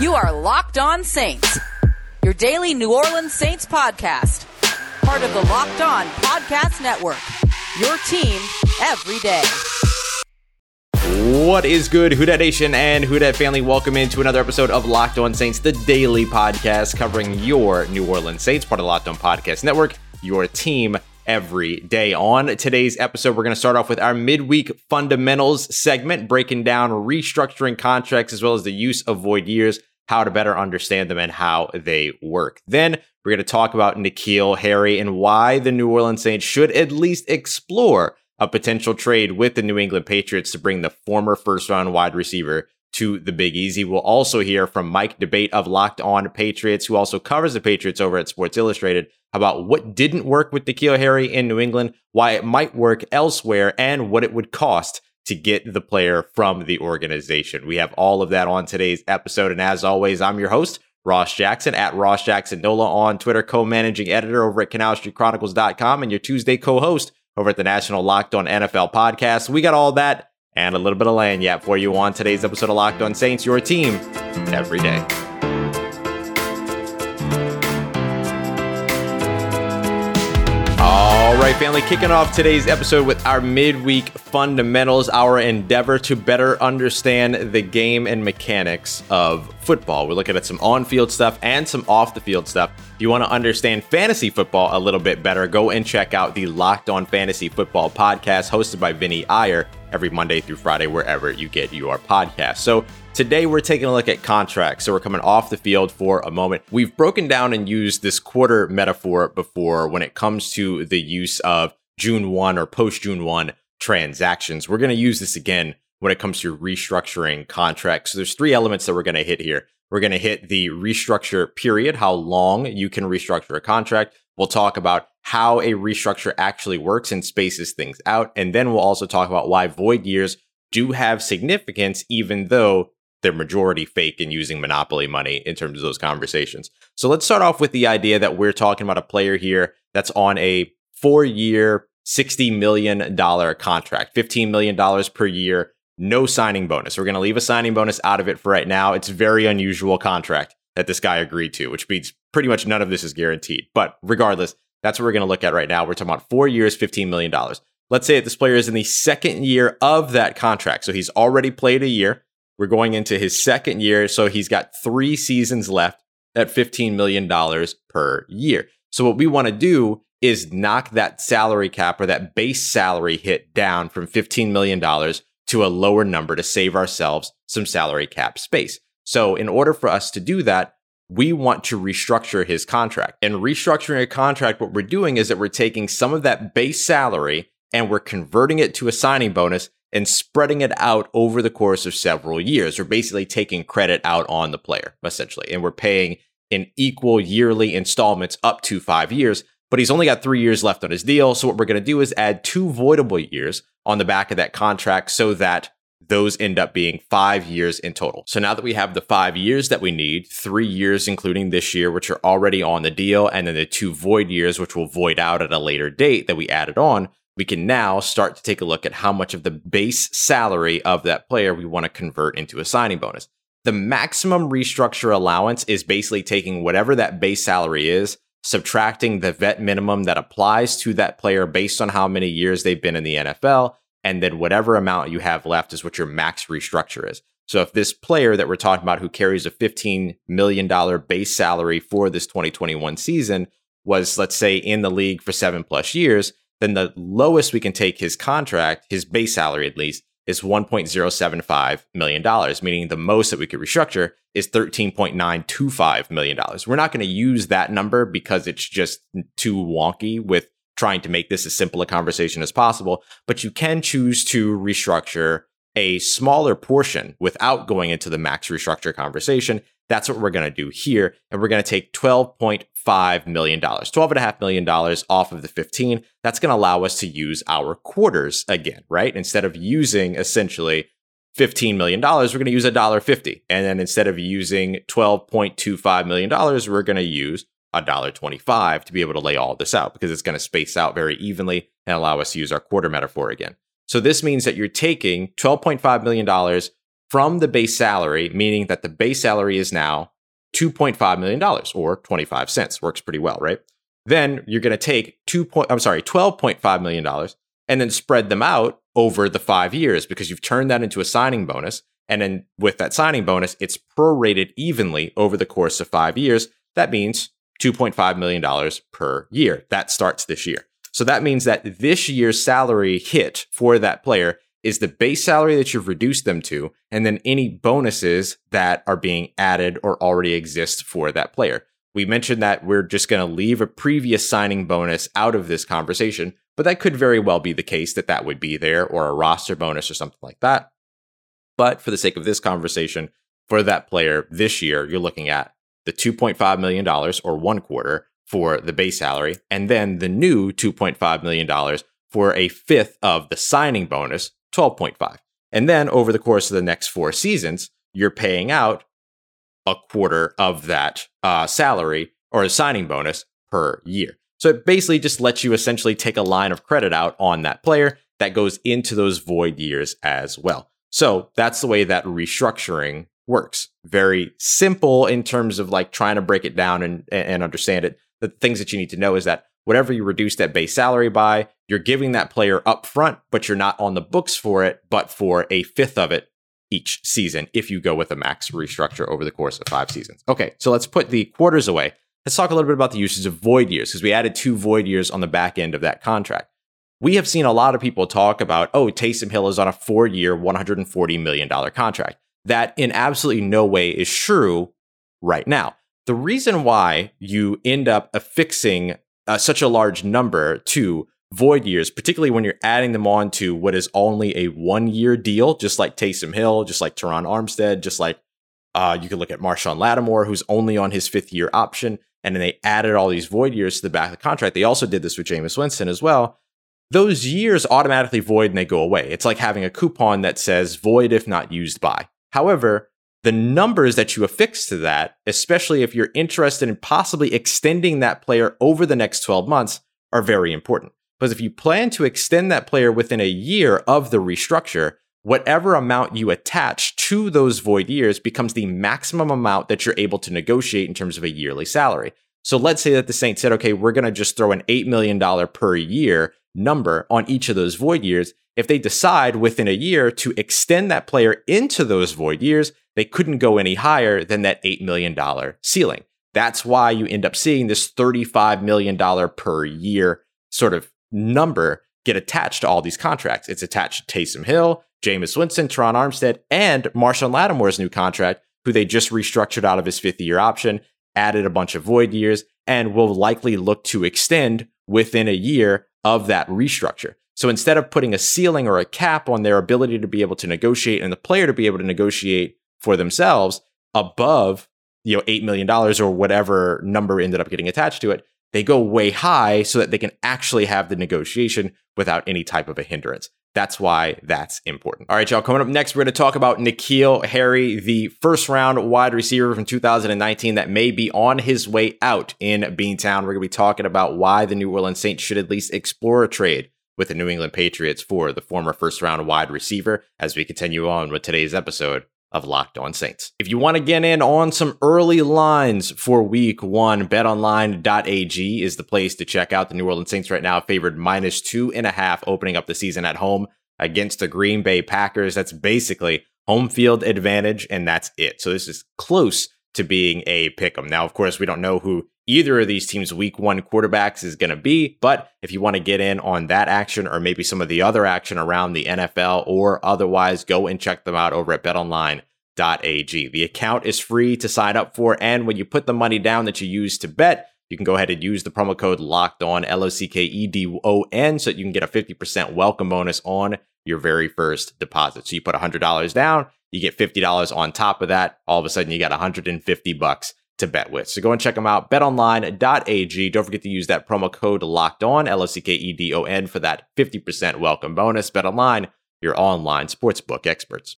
You are Locked On Saints, your daily New Orleans Saints podcast, part of the Locked On Podcast Network. Your team every day. What is good, Who Dat Nation and Who Dat family? Welcome into another episode of Locked On Saints, the daily podcast covering your New Orleans Saints, part of the Locked On Podcast Network, your team every day. On today's episode, we're going to start off with our midweek fundamentals segment, breaking down restructuring contracts as well as the use of void years how to better understand them and how they work. Then we're going to talk about N'Keal Harry and why the New Orleans Saints should at least explore a potential trade with the New England Patriots to bring the former first round wide receiver to the Big Easy. We'll also hear from Mike D'Abate of Locked On Patriots, who also covers the Patriots over at Sports Illustrated, about what didn't work with N'Keal Harry in New England, why it might work elsewhere, and what it would cost to get the player from the organization. We have all of that on today's episode. And as always, I'm your host, Ross Jackson at Ross Jackson Nola on Twitter, co managing editor over at CanalStreetChronicles.com, and your Tuesday co host over at the National Locked On NFL podcast. We got all that and a little bit of lagniappe for you on today's episode of Locked On Saints, your team every day. All right, family, kicking off today's episode with our midweek fundamentals, our endeavor to better understand the game and mechanics of football. We're looking at some on field stuff and some off the field stuff. If you want to understand fantasy football a little bit better, go and check out the Locked On Fantasy Football podcast hosted by Vinnie Iyer every Monday through Friday, wherever you get your podcast. So, Today, we're taking a look at contracts. So, we're coming off the field for a moment. We've broken down and used this quarter metaphor before when it comes to the use of June 1 or post June 1 transactions. We're going to use this again when it comes to restructuring contracts. So, there's three elements that we're going to hit here. We're going to hit the restructure period, how long you can restructure a contract. We'll talk about how a restructure actually works and spaces things out. And then we'll also talk about why void years do have significance, even though they're majority fake and using monopoly money in terms of those conversations. So let's start off with the idea that we're talking about a player here that's on a four year, $60 million contract, $15 million per year, no signing bonus. We're going to leave a signing bonus out of it for right now. It's very unusual contract that this guy agreed to, which means pretty much none of this is guaranteed. But regardless, that's what we're going to look at right now. We're talking about four years, $15 million. Let's say that this player is in the second year of that contract. So he's already played a year. We're going into his second year, so he's got three seasons left at $15 million per year. So, what we want to do is knock that salary cap or that base salary hit down from $15 million to a lower number to save ourselves some salary cap space. So, in order for us to do that, we want to restructure his contract. And restructuring a contract, what we're doing is that we're taking some of that base salary and we're converting it to a signing bonus and spreading it out over the course of several years. We're basically taking credit out on the player, essentially, and we're paying in equal yearly installments up to five years. But he's only got three years left on his deal. So, what we're going to do is add two voidable years on the back of that contract so that those end up being five years in total. So now that we have the five years that we need, three years, including this year, which are already on the deal, and then the two void years, which will void out at a later date that we added on, we can now start to take a look at how much of the base salary of that player we want to convert into a signing bonus. The maximum restructure allowance is basically taking whatever that base salary is, subtracting the vet minimum that applies to that player based on how many years they've been in the NFL, and then whatever amount you have left is what your max restructure is. So if this player that we're talking about who carries a $15 million base salary for this 2021 season was, let's say, in the league for seven plus years, then the lowest we can take his contract, his base salary at least, is $1.075 million, meaning the most that we could restructure is $13.925 million. We're not going to use that number because it's just too wonky with trying to make this as simple a conversation as possible, but you can choose to restructure a smaller portion without going into the max restructure conversation. That's what we're going to do here. And we're going to take $12.5 million, $12.5 million off of the 15. That's going to allow us to use our quarters again, right? Instead of using essentially $15 million, we're going to use $1.50. And then instead of using $12.25 million, we're going to use $1.25 to be able to lay all this out because it's going to space out very evenly and allow us to use our quarter metaphor again. So this means that you're taking $12.5 million from the base salary, meaning that the base salary is now $2.5 million or 25 cents. Works pretty well, right? Then you're going to take two point, I'm sorry, $12.5 million and then spread them out over the five years because you've turned that into a signing bonus. And then with that signing bonus, it's prorated evenly over the course of five years. That means $2.5 million per year. That starts this year. So that means that this year's salary hit for that player is the base salary that you've reduced them to, and then any bonuses that are being added or already exist for that player. We mentioned that we're just going to leave a previous signing bonus out of this conversation, but that could very well be the case that that would be there or a roster bonus or something like that. But for the sake of this conversation, for that player this year, you're looking at the $2.5 million or one quarter for the base salary, and then the new $2.5 million for a fifth of the signing bonus, 12.5. And then over the course of the next four seasons, you're paying out a quarter of that uh, salary or a signing bonus per year. So it basically just lets you essentially take a line of credit out on that player that goes into those void years as well. So that's the way that restructuring works. Very simple in terms of like trying to break it down and, and understand it. The things that you need to know is that whatever you reduce that base salary by, you're giving that player up front, but you're not on the books for it, but for a fifth of it each season if you go with a max restructure over the course of five seasons. Okay, so let's put the quarters away. Let's talk a little bit about the usage of void years because we added two void years on the back end of that contract. We have seen a lot of people talk about, oh, Taysom Hill is on a four year, $140 million contract. That in absolutely no way is true right now. The reason why you end up affixing uh, such a large number to void years, particularly when you're adding them on to what is only a one year deal, just like Taysom Hill, just like Terron Armstead, just like uh, you could look at Marshon Lattimore, who's only on his fifth year option. And then they added all these void years to the back of the contract. They also did this with Jameis Winston as well. Those years automatically void and they go away. It's like having a coupon that says void if not used by. However, the numbers that you affix to that, especially if you're interested in possibly extending that player over the next 12 months, are very important. Because if you plan to extend that player within a year of the restructure, whatever amount you attach to those void years becomes the maximum amount that you're able to negotiate in terms of a yearly salary. So let's say that the Saints said, okay, we're going to just throw an $8 million per year number on each of those void years. If they decide within a year to extend that player into those void years, they couldn't go any higher than that $8 million ceiling. That's why you end up seeing this $35 million per year sort of number get attached to all these contracts. It's attached to Taysom Hill, Jameis Winston, Terron Armstead, and Marshon Lattimore's new contract, who they just restructured out of his fifth year option, added a bunch of void years, and will likely look to extend within a year of that restructure. So instead of putting a ceiling or a cap on their ability to be able to negotiate and the player to be able to negotiate for themselves above, you know, $8 million or whatever number ended up getting attached to it, they go way high so that they can actually have the negotiation without any type of a hindrance. That's why that's important. All right, y'all. Coming up next, we're going to talk about N'Keal Harry, the first round wide receiver from 2019 that may be on his way out in Beantown. We're going to be talking about why the New Orleans Saints should at least explore a trade with the New England Patriots for the former first round wide receiver as we continue on with today's episode of Locked On Saints. If you want to get in on some early lines for week one, betonline.ag is the place to check out the New Orleans Saints right now, favored minus two and a half opening up the season at home against the Green Bay Packers. That's basically home field advantage, and that's it. So this is close to being a pick 'em. Now, of course, we don't know who either of these teams' week one quarterbacks is going to be. But if you want to get in on that action or maybe some of the other action around the NFL or otherwise, go and check them out over at betonline.ag. The account is free to sign up for. And when you put the money down that you use to bet, you can go ahead and use the promo code locked on L O C K E D O N so that you can get a 50% welcome bonus on your very first deposit. So you put $100 down, you get $50 on top of that. All of a sudden you got 150 bucks to bet with. So go and check them out, betonline.ag. Don't forget to use that promo code locked on, L O C K E D O N, for that 50% welcome bonus. BetOnline, your online sportsbook experts.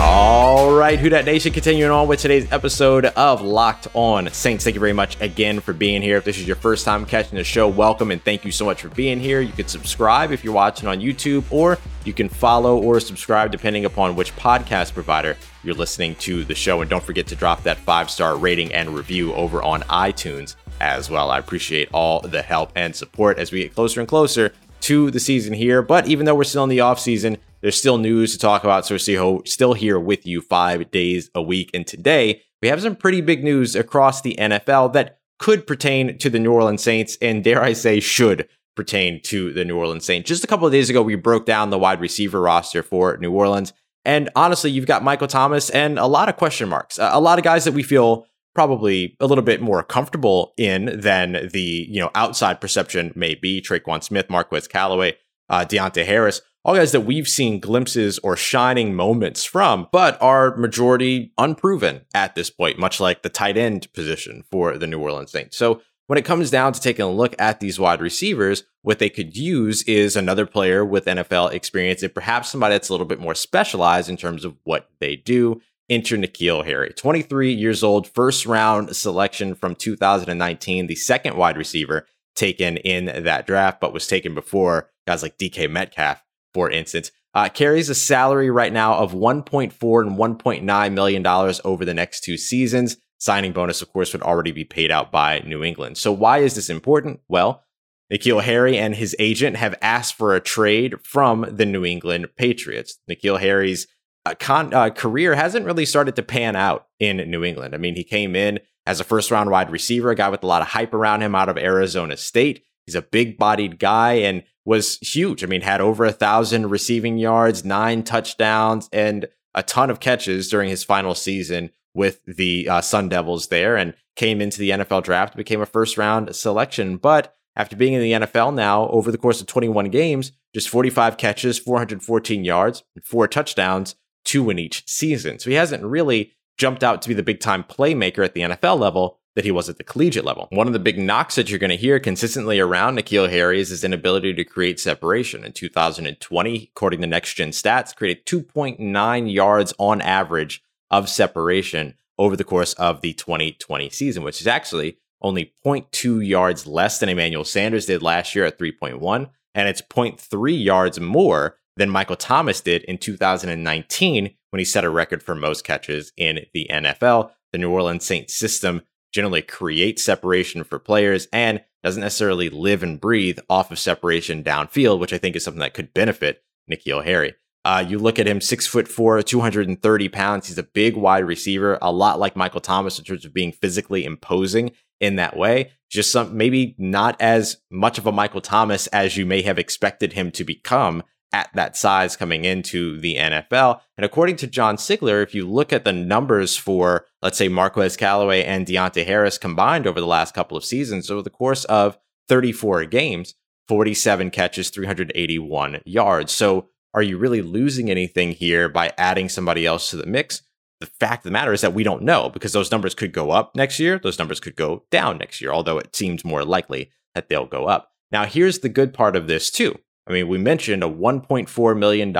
All right Who Nation, continuing on with today's episode of Locked On Saints. Thank you very much again for being here. If this is your first time catching the show, welcome and thank you so much for being here. You can subscribe if you're watching on YouTube, or you can follow or subscribe depending upon which podcast provider you're listening to the show. And don't forget to drop that five star rating and review over on iTunes as well. I appreciate all the help and support as we get closer and closer to the season here. But even though we're still in the off season, there's still news to talk about. So we're still here with you five days a week. And today we have some pretty big news across the NFL that could pertain to the New Orleans Saints and dare I say should pertain to the New Orleans Saints. Just a couple of days ago, we broke down the wide receiver roster for New Orleans. And honestly, you've got Michael Thomas and a lot of question marks, a lot of guys that we feel probably a little bit more comfortable in than the you know outside perception may be. Tre'Quan Smith, Marquez Callaway, uh, Deonte Harris all guys that we've seen glimpses or shining moments from, but are majority unproven at this point, much like the tight end position for the New Orleans Saints. So when it comes down to taking a look at these wide receivers, what they could use is another player with NFL experience and perhaps somebody that's a little bit more specialized in terms of what they do. Enter N'Keal Harry, 23 years old, first round selection from 2019, the second wide receiver taken in that draft, but was taken before guys like DK Metcalf for instance, uh, carries a salary right now of 1.4 and 1.9 million dollars over the next two seasons. Signing bonus, of course, would already be paid out by New England. So why is this important? Well, N'Keal Harry and his agent have asked for a trade from the New England Patriots. N'Keal Harry's con- uh, career hasn't really started to pan out in New England. I mean, he came in as a first round wide receiver, a guy with a lot of hype around him out of Arizona State. He's a big bodied guy and was huge. I mean, had over a thousand receiving yards, nine touchdowns, and a ton of catches during his final season with the uh, Sun Devils there, and came into the NFL draft, became a first round selection. But after being in the NFL now over the course of 21 games, just 45 catches, 414 yards, and four touchdowns, two in each season. So he hasn't really jumped out to be the big time playmaker at the NFL level, that he was at the collegiate level. One of the big knocks that you're going to hear consistently around N'Keal Harry is his inability to create separation. In 2020, according to Next Gen Stats, created 2.9 yards on average of separation over the course of the 2020 season, which is actually only 0.2 yards less than Emmanuel Sanders did last year at 3.1, and it's 0.3 yards more than Michael Thomas did in 2019 when he set a record for most catches in the NFL. The New Orleans Saints system generally creates separation for players and doesn't necessarily live and breathe off of separation downfield, which I think is something that could benefit N'Keal Harry. Uh, you look at him, six foot four, 230 pounds. He's a big wide receiver, a lot like Michael Thomas in terms of being physically imposing in that way. Just some, maybe not as much of a Michael Thomas as you may have expected him to become at that size coming into the NFL. And according to John Sigler, if you look at the numbers for, let's say, Marquez Callaway and Deonte Harris combined over the last couple of seasons, over the course of 34 games, 47 catches, 381 yards. So are you really losing anything here by adding somebody else to the mix? The fact of the matter is that we don't know because those numbers could go up next year. Those numbers could go down next year, although it seems more likely that they'll go up. Now, here's the good part of this, too. I mean, we mentioned a $1.4 million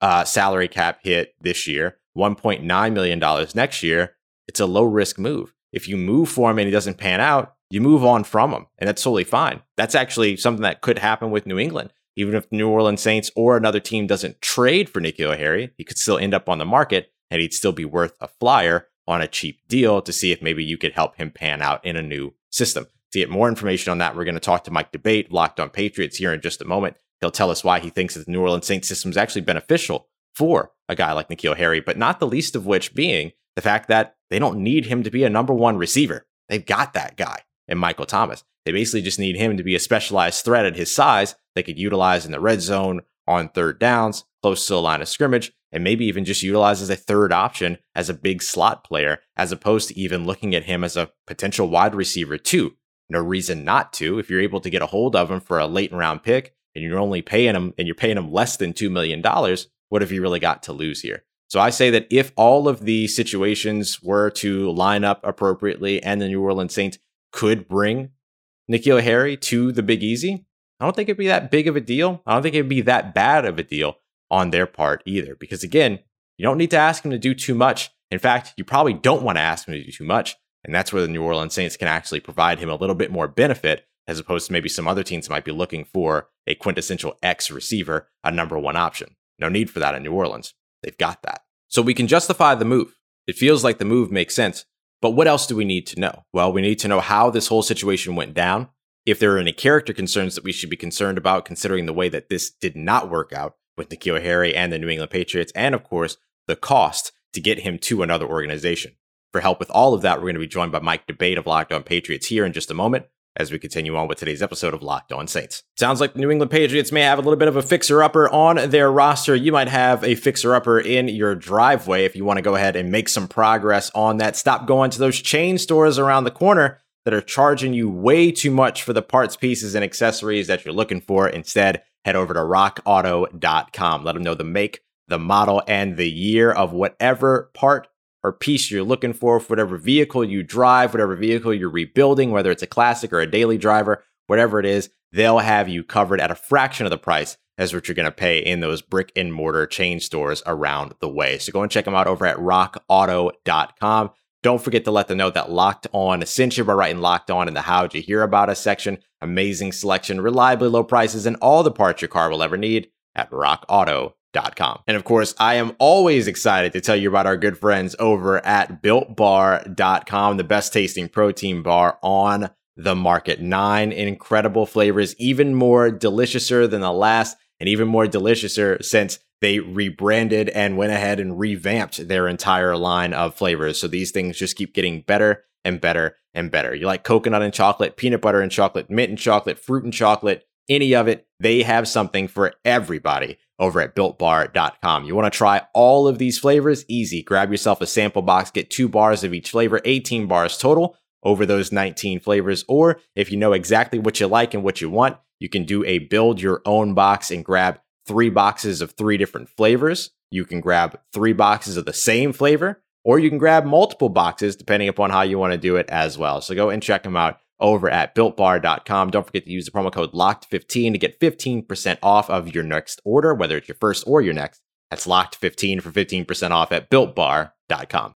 uh, salary cap hit this year, $1.9 million next year. It's a low risk move. If you move for him and he doesn't pan out, you move on from him, and that's totally fine. That's actually something that could happen with New England. Even if New Orleans Saints or another team doesn't trade for N'Keal Harry, he could still end up on the market and he'd still be worth a flyer on a cheap deal to see if maybe you could help him pan out in a new system. To get more information on that, we're going to talk to Mike D'Abate, Locked on Patriots, here in just a moment. He'll tell us why he thinks that the New Orleans Saints system is actually beneficial for a guy like N'Keal Harry, but not the least of which being the fact that they don't need him to be a number one receiver. They've got that guy in Michael Thomas. They basically just need him to be a specialized threat at his size they could utilize in the red zone on third downs, close to the line of scrimmage, and maybe even just utilize as a third option as a big slot player, as opposed to even looking at him as a potential wide receiver too no reason not to. If you're able to get a hold of him for a late round pick and you're only paying him and you're paying him less than $2 million, what have you really got to lose here? So I say that if all of the situations were to line up appropriately and the New Orleans Saints could bring N'Keal Harry to the Big Easy, I don't think it'd be that big of a deal. I don't think it'd be that bad of a deal on their part either. Because again, You don't need to ask him to do too much. In fact, you probably don't want to ask him to do too much. And that's where the New Orleans Saints can actually provide him a little bit more benefit as opposed to maybe some other teams might be looking for a quintessential X receiver, a number one option. No need for that in New Orleans. They've got that. So we can justify the move. It feels like the move makes sense. But what else do we need to know? Well, we need to know how this whole situation went down, if there are any character concerns that we should be concerned about, considering the way that this did not work out with N'Keal Harry and the New England Patriots, and of course, the cost to get him to another organization. For help with all of that, we're going to be joined by Mike D'Abate of Locked On Patriots here in just a moment as we continue on with today's episode of Locked On Saints. Sounds like the New England Patriots may have a little bit of a fixer upper on their roster. You might have a fixer upper in your driveway if you want to go ahead and make some progress on that. Stop going to those chain stores around the corner that are charging you way too much for the parts, pieces, and accessories that you're looking for. Instead, head over to rockauto.com. Let them know the make, the model, and the year of whatever part or piece you're looking for, for whatever vehicle you drive, whatever vehicle you're rebuilding, whether it's a classic or a daily driver, whatever it is, they'll have you covered at a fraction of the price as what you're going to pay in those brick and mortar chain stores around the way. So go and check them out over at rockauto.com. Don't forget to let them know that Locked On sent you by writing Locked On in the How'd You Hear About Us section. Amazing selection, reliably low prices, and all the parts your car will ever need at rockauto.com. And of course, I am always excited to tell you about our good friends over at builtbar.com, the best tasting protein bar on the market. Nine incredible flavors, even more deliciouser than the last, and even more deliciouser since they rebranded and went ahead and revamped their entire line of flavors. So these things just keep getting better and better and better. You like coconut and chocolate, peanut butter and chocolate, mint and chocolate, fruit and chocolate, any of it, they have something for everybody over at builtbar.com. You want to try all of these flavors? Easy. Grab yourself a sample box, get two bars of each flavor, 18 bars total over those 19 flavors. Or if you know exactly what you like and what you want, you can do a build your own box and grab three boxes of three different flavors. You can grab three boxes of the same flavor, or you can grab multiple boxes depending upon how you want to do it as well. So go and check them out over at builtbar.com. Don't forget to use the promo code LOCKED15 to get 15% off of your next order, whether it's your first or your next. That's LOCKED15 for 15% off at builtbar.com.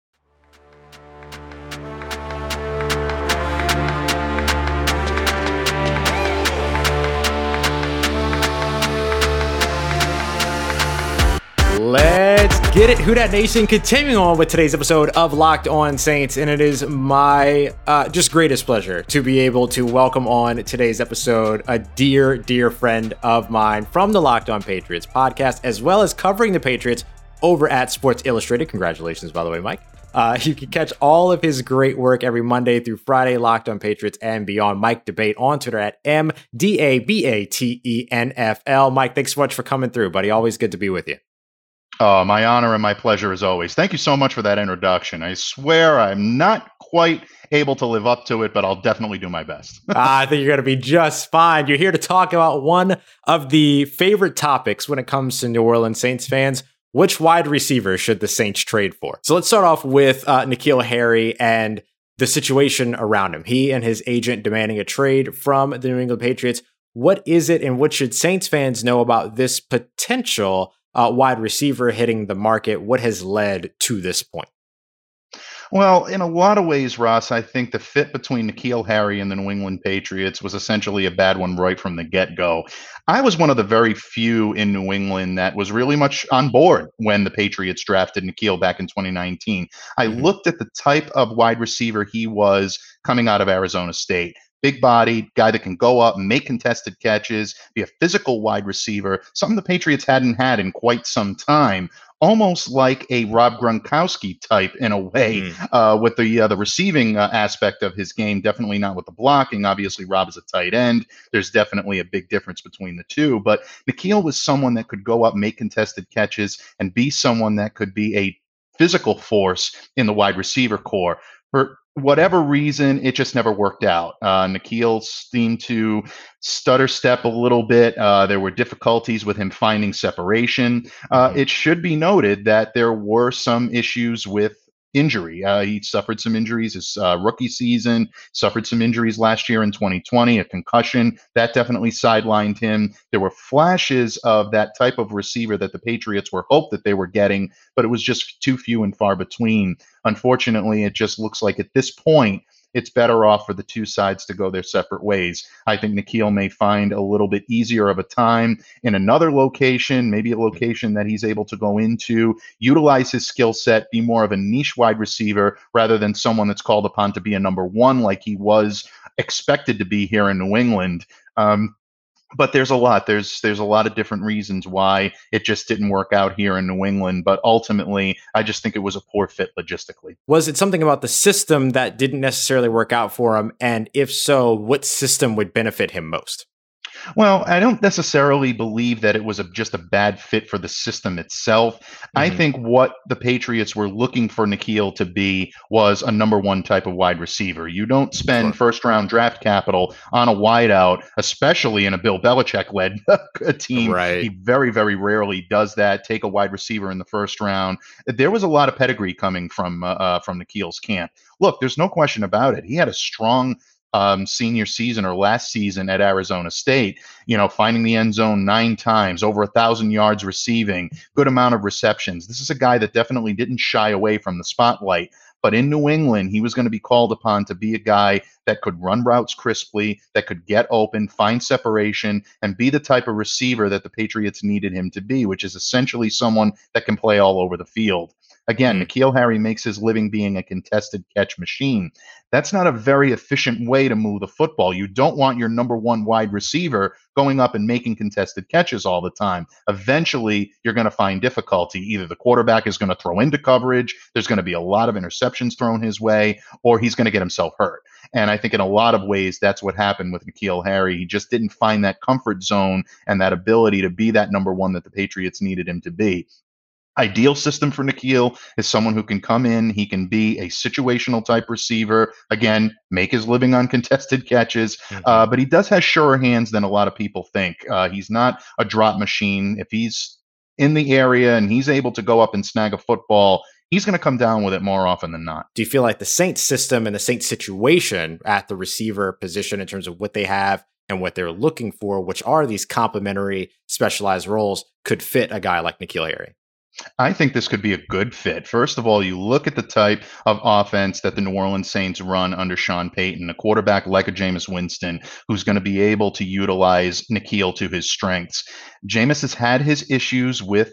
get it, Who Dat Nation. Continuing on with today's episode of Locked On Saints, and it is my uh, just greatest pleasure to be able to welcome on today's episode a dear, dear friend of mine from the Locked On Patriots podcast, as well as covering the Patriots over at Sports Illustrated. Congratulations, by the way, Mike. Uh, you can catch all of his great work every Monday through Friday, Locked on Patriots and beyond. Mike D'Abate on Twitter at M D A B A T E N F L. Mike, thanks so much for coming through, buddy. Always good to be with you. Oh, my honor and my pleasure as always. Thank you so much for that introduction. I swear I'm not quite able to live up to it, but I'll definitely do my best. I think you're going to be just fine. You're here to talk about one of the favorite topics when it comes to New Orleans Saints fans. Which wide receiver should the Saints trade for? So let's start off with uh, N'Keal Harry and the situation around him. He and his agent demanding a trade from the New England Patriots. What is it, and what should Saints fans know about this potential uh, wide receiver hitting the market? What has led to this point? Well, in a lot of ways, Ross, I think the fit between N'Keal Harry and the New England Patriots was essentially a bad one right from the get go. I was one of the very few in New England that was really much on board when the Patriots drafted N'Keal back in 2019. I mm-hmm. looked at the type of wide receiver he was coming out of Arizona State big body guy that can go up, and make contested catches, be a physical wide receiver, something the Patriots hadn't had in quite some time. Almost like a Rob Gronkowski type in a way, mm. uh, with the uh, the receiving uh, aspect of his game. Definitely not with the blocking. Obviously, Rob is a tight end. There's definitely a big difference between the two. But N'Keal was someone that could go up, make contested catches, and be someone that could be a physical force in the wide receiver corps. For whatever reason, it just never worked out. Uh, N'Keal seemed to stutter step a little bit. Uh, there were difficulties with him finding separation. Uh, mm-hmm. it should be noted that there were some issues with injury. Uh, he suffered some injuries his uh, rookie season, suffered some injuries last year in 2020, a concussion that definitely sidelined him. There were flashes of that type of receiver that the Patriots were hoped that they were getting, but it was just too few and far between. Unfortunately, it just looks like at this point, it's better off for the two sides to go their separate ways. I think N'Keal may find a little bit easier of a time in another location, maybe a location that he's able to go into, utilize his skill set, be more of a niche wide receiver rather than someone that's called upon to be a number one like he was expected to be here in New England. Um, but there's a lot there's there's a lot of different reasons why it just didn't work out here in New England but ultimately I just think it was a poor fit logistically. Was it something about the system that didn't necessarily work out for him and if so what system would benefit him most? Well, I don't necessarily believe that it was a, just a bad fit for the system itself. Mm-hmm. I think what the Patriots were looking for N'Keal to be was a number one type of wide receiver. You don't spend sure. first round draft capital on a wideout, especially in a Bill Belichick led team. Right. He very, very rarely does that. Take a wide receiver in the first round. There was a lot of pedigree coming from uh, uh from N'Keal's camp. Look, there's no question about it. He had a strong um, senior season or last season at Arizona State, you know, finding the end zone nine times, over a thousand yards receiving, good amount of receptions. This is a guy that definitely didn't shy away from the spotlight. But in New England, he was going to be called upon to be a guy that could run routes crisply, that could get open, find separation, and be the type of receiver that the Patriots needed him to be, which is essentially someone that can play all over the field. Again. N'Keal Harry makes his living being a contested catch machine. That's not a very efficient way to move the football. You don't want your number one wide receiver going up and making contested catches all the time. Eventually, you're going to find difficulty. Either the quarterback is going to throw into coverage, there's going to be a lot of interceptions thrown his way, or he's going to get himself hurt. And I think in a lot of ways, that's what happened with N'Keal Harry. He just didn't find that comfort zone and that ability to be that number one that the Patriots needed him to be ideal system for N'Keal is someone who can come in, he can be a situational type receiver, again, make his living on contested catches, mm-hmm. uh, but he does have surer hands than a lot of people think. Uh, he's not a drop machine. If he's in the area and he's able to go up and snag a football, he's going to come down with it more often than not. Do you feel like the Saints system and the Saints situation at the receiver position in terms of what they have and what they're looking for, which are these complementary specialized roles, could fit a guy like N'Keal Harry? I think this could be a good fit. First of all, you look at the type of offense that the New Orleans Saints run under Sean Payton, a quarterback like a Jameis Winston, who's going to be able to utilize N'Keal to his strengths. Jameis has had his issues with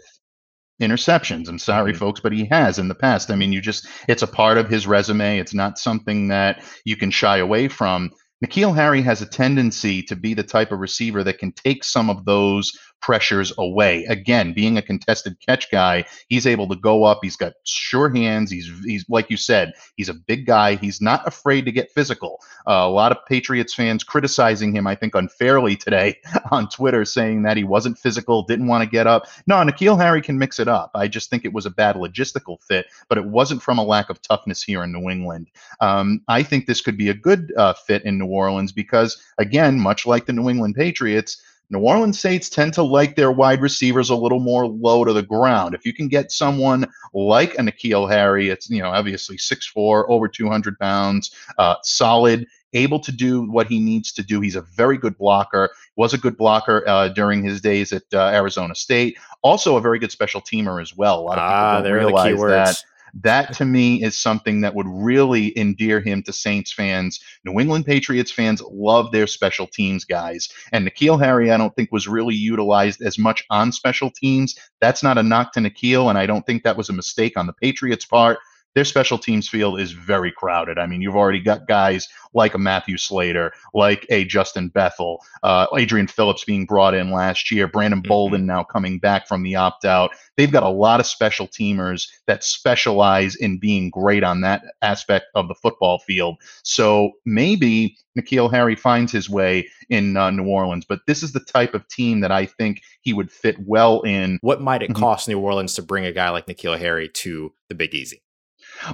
interceptions. I'm sorry, mm-hmm. folks, but he has in the past. I mean, you just, it's a part of his resume. It's not something that you can shy away from. N'Keal Harry has a tendency to be the type of receiver that can take some of those pressures away. Again, being a contested catch guy, he's able to go up. He's got sure hands. He's he's like you said, he's a big guy. He's not afraid to get physical. Uh, a lot of Patriots fans criticizing him, I think, unfairly today on Twitter, saying that he wasn't physical, didn't want to get up. No, N'Keal Harry can mix it up. I just think it was a bad logistical fit, but it wasn't from a lack of toughness here in New England. Um, I think this could be a good uh, fit in New Orleans because, again, much like the New England Patriots New Orleans Saints tend to like their wide receivers a little more low to the ground. If you can get someone like a N'Keal Harry, it's you know obviously 6'4", over 200 pounds, uh, solid, able to do what he needs to do. He's a very good blocker. Was a good blocker uh, during his days at uh, Arizona State. Also a very good special teamer as well. A lot of people ah, don't realize that. That to me is something that would really endear him to Saints fans. New England Patriots fans love their special teams guys. And N'Keal Harry, I don't think, was really utilized as much on special teams. That's not a knock to N'Keal, and I don't think that was a mistake on the Patriots' part their special teams field is very crowded. I mean, you've already got guys like a Matthew Slater, like a Justin Bethel, uh, Adrian Phillips being brought in last year, Brandon mm-hmm. Bolden now coming back from the opt out. They've got a lot of special teamers that specialize in being great on that aspect of the football field. So maybe N'Keal Harry finds his way in uh, New Orleans, but this is the type of team that I think he would fit well in. What might it mm-hmm. cost New Orleans to bring a guy like N'Keal Harry to the Big Easy?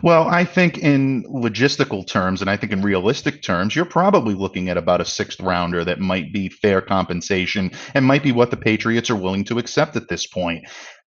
Well, I think in logistical terms, and I think in realistic terms, you're probably looking at about a sixth rounder that might be fair compensation and might be what the Patriots are willing to accept at this point.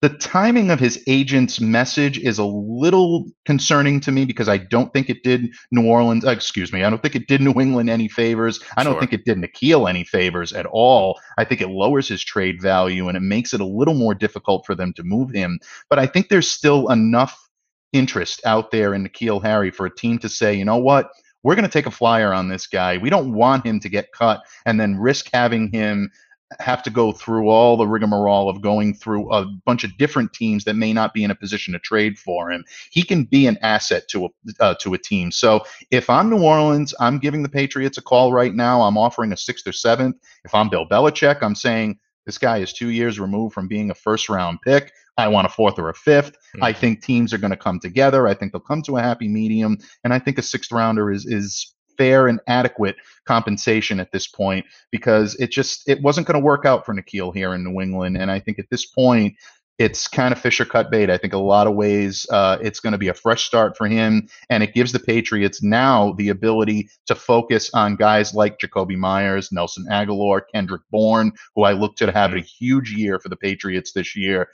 the timing of his agent's message is a little concerning to me because I don't think it did New Orleans, uh, excuse me, I don't think it did New England any favors. I don't Sure. think it did N'Keal any favors at all. I think it lowers his trade value and it makes it a little more difficult for them to move him. But I think there's still enough interest out there in N'Keal Harry for a team to say, you know what? We're going to take a flyer on this guy. We don't want him to get cut and then risk having him have to go through all the rigmarole of going through a bunch of different teams that may not be in a position to trade for him. He can be an asset to a uh, to a team. So if I'm New Orleans, I'm giving the Patriots a call right now. I'm offering a sixth or seventh. If I'm Bill Belichick, I'm saying this guy is two years removed from being a first round pick. I want a fourth or a 5th Hmm. I think teams are going to come together. I think they'll come to a happy medium, and I think a sixth rounder is is fair and adequate compensation at this point because it just it wasn't going to work out for N'Keal here in New England, and I think at this point it's kind of Fisher cut bait. I think a lot of ways uh, it's going to be a fresh start for him, and it gives the Patriots now the ability to focus on guys like Jakobi Meyers, Nelson Agholor, Kendrick Bourne, who I look to have a huge year for the Patriots this year.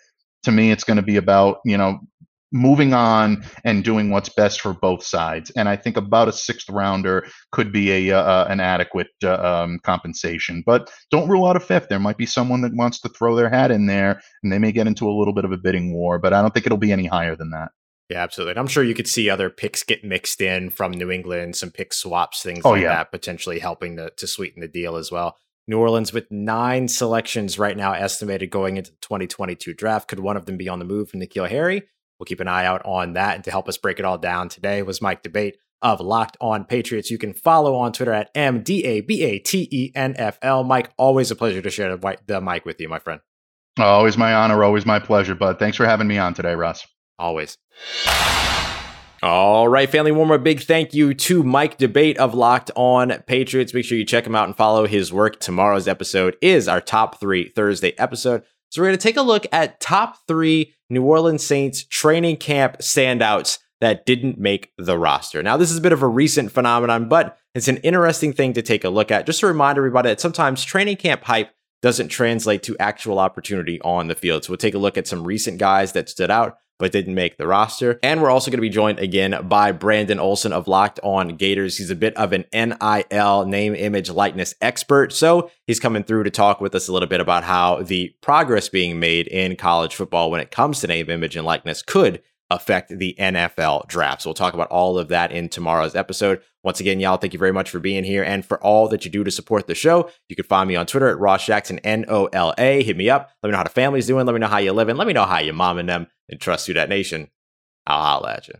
To me, it's going to be about you know moving on and doing what's best for both sides. And I think about a sixth rounder could be a uh, an adequate uh, um, compensation. But don't rule out a fifth. There might be someone that wants to throw their hat in there, and they may get into a little bit of a bidding war. But I don't think it'll be any higher than that. Yeah, absolutely. And I'm sure you could see other picks get mixed in from New England, some pick swaps, things Oh, like yeah. that, potentially helping to, to sweeten the deal as well. New Orleans with nine selections right now estimated going into the 2022 draft. Could one of them be on the move from N'Keal Harry? We'll keep an eye out on that. And to help us break it all down today was Mike D'Abate of Locked On Patriots. You can follow on Twitter at M D A B A T E N F L. Mike, always a pleasure to share the, the mic with you, my friend. Always my honor, always my pleasure. Bud, thanks for having me on today, Russ. Always. All right, family. One more big thank you to Mike D'Abate of Locked On Patriots. Make sure you check him out and follow his work. Tomorrow's episode is our top three Thursday episode. So we're going to take a look at top three New Orleans Saints training camp standouts that didn't make the roster. Now, this is a bit of a recent phenomenon, but it's an interesting thing to take a look at. Just to remind everybody that sometimes training camp hype doesn't translate to actual opportunity on the field. So we'll take a look at some recent guys that stood out but didn't make the roster. And we're also going to be joined again by Brandon Olson of Locked On Gators. He's a bit of an NIL name, image, likeness expert. So he's coming through to talk with us a little bit about how the progress being made in college football when it comes to name, image, and likeness could affect the NFL draft. So we'll talk about all of that in tomorrow's episode. Once again, y'all, thank you very much for being here and for all that you do to support the show. You can find me on Twitter at Ross Jackson, N O L A. Hit me up. Let me know how the family's doing. Let me know how you're living. Let me know how your mom and them and trust you that nation. I'll holler at you.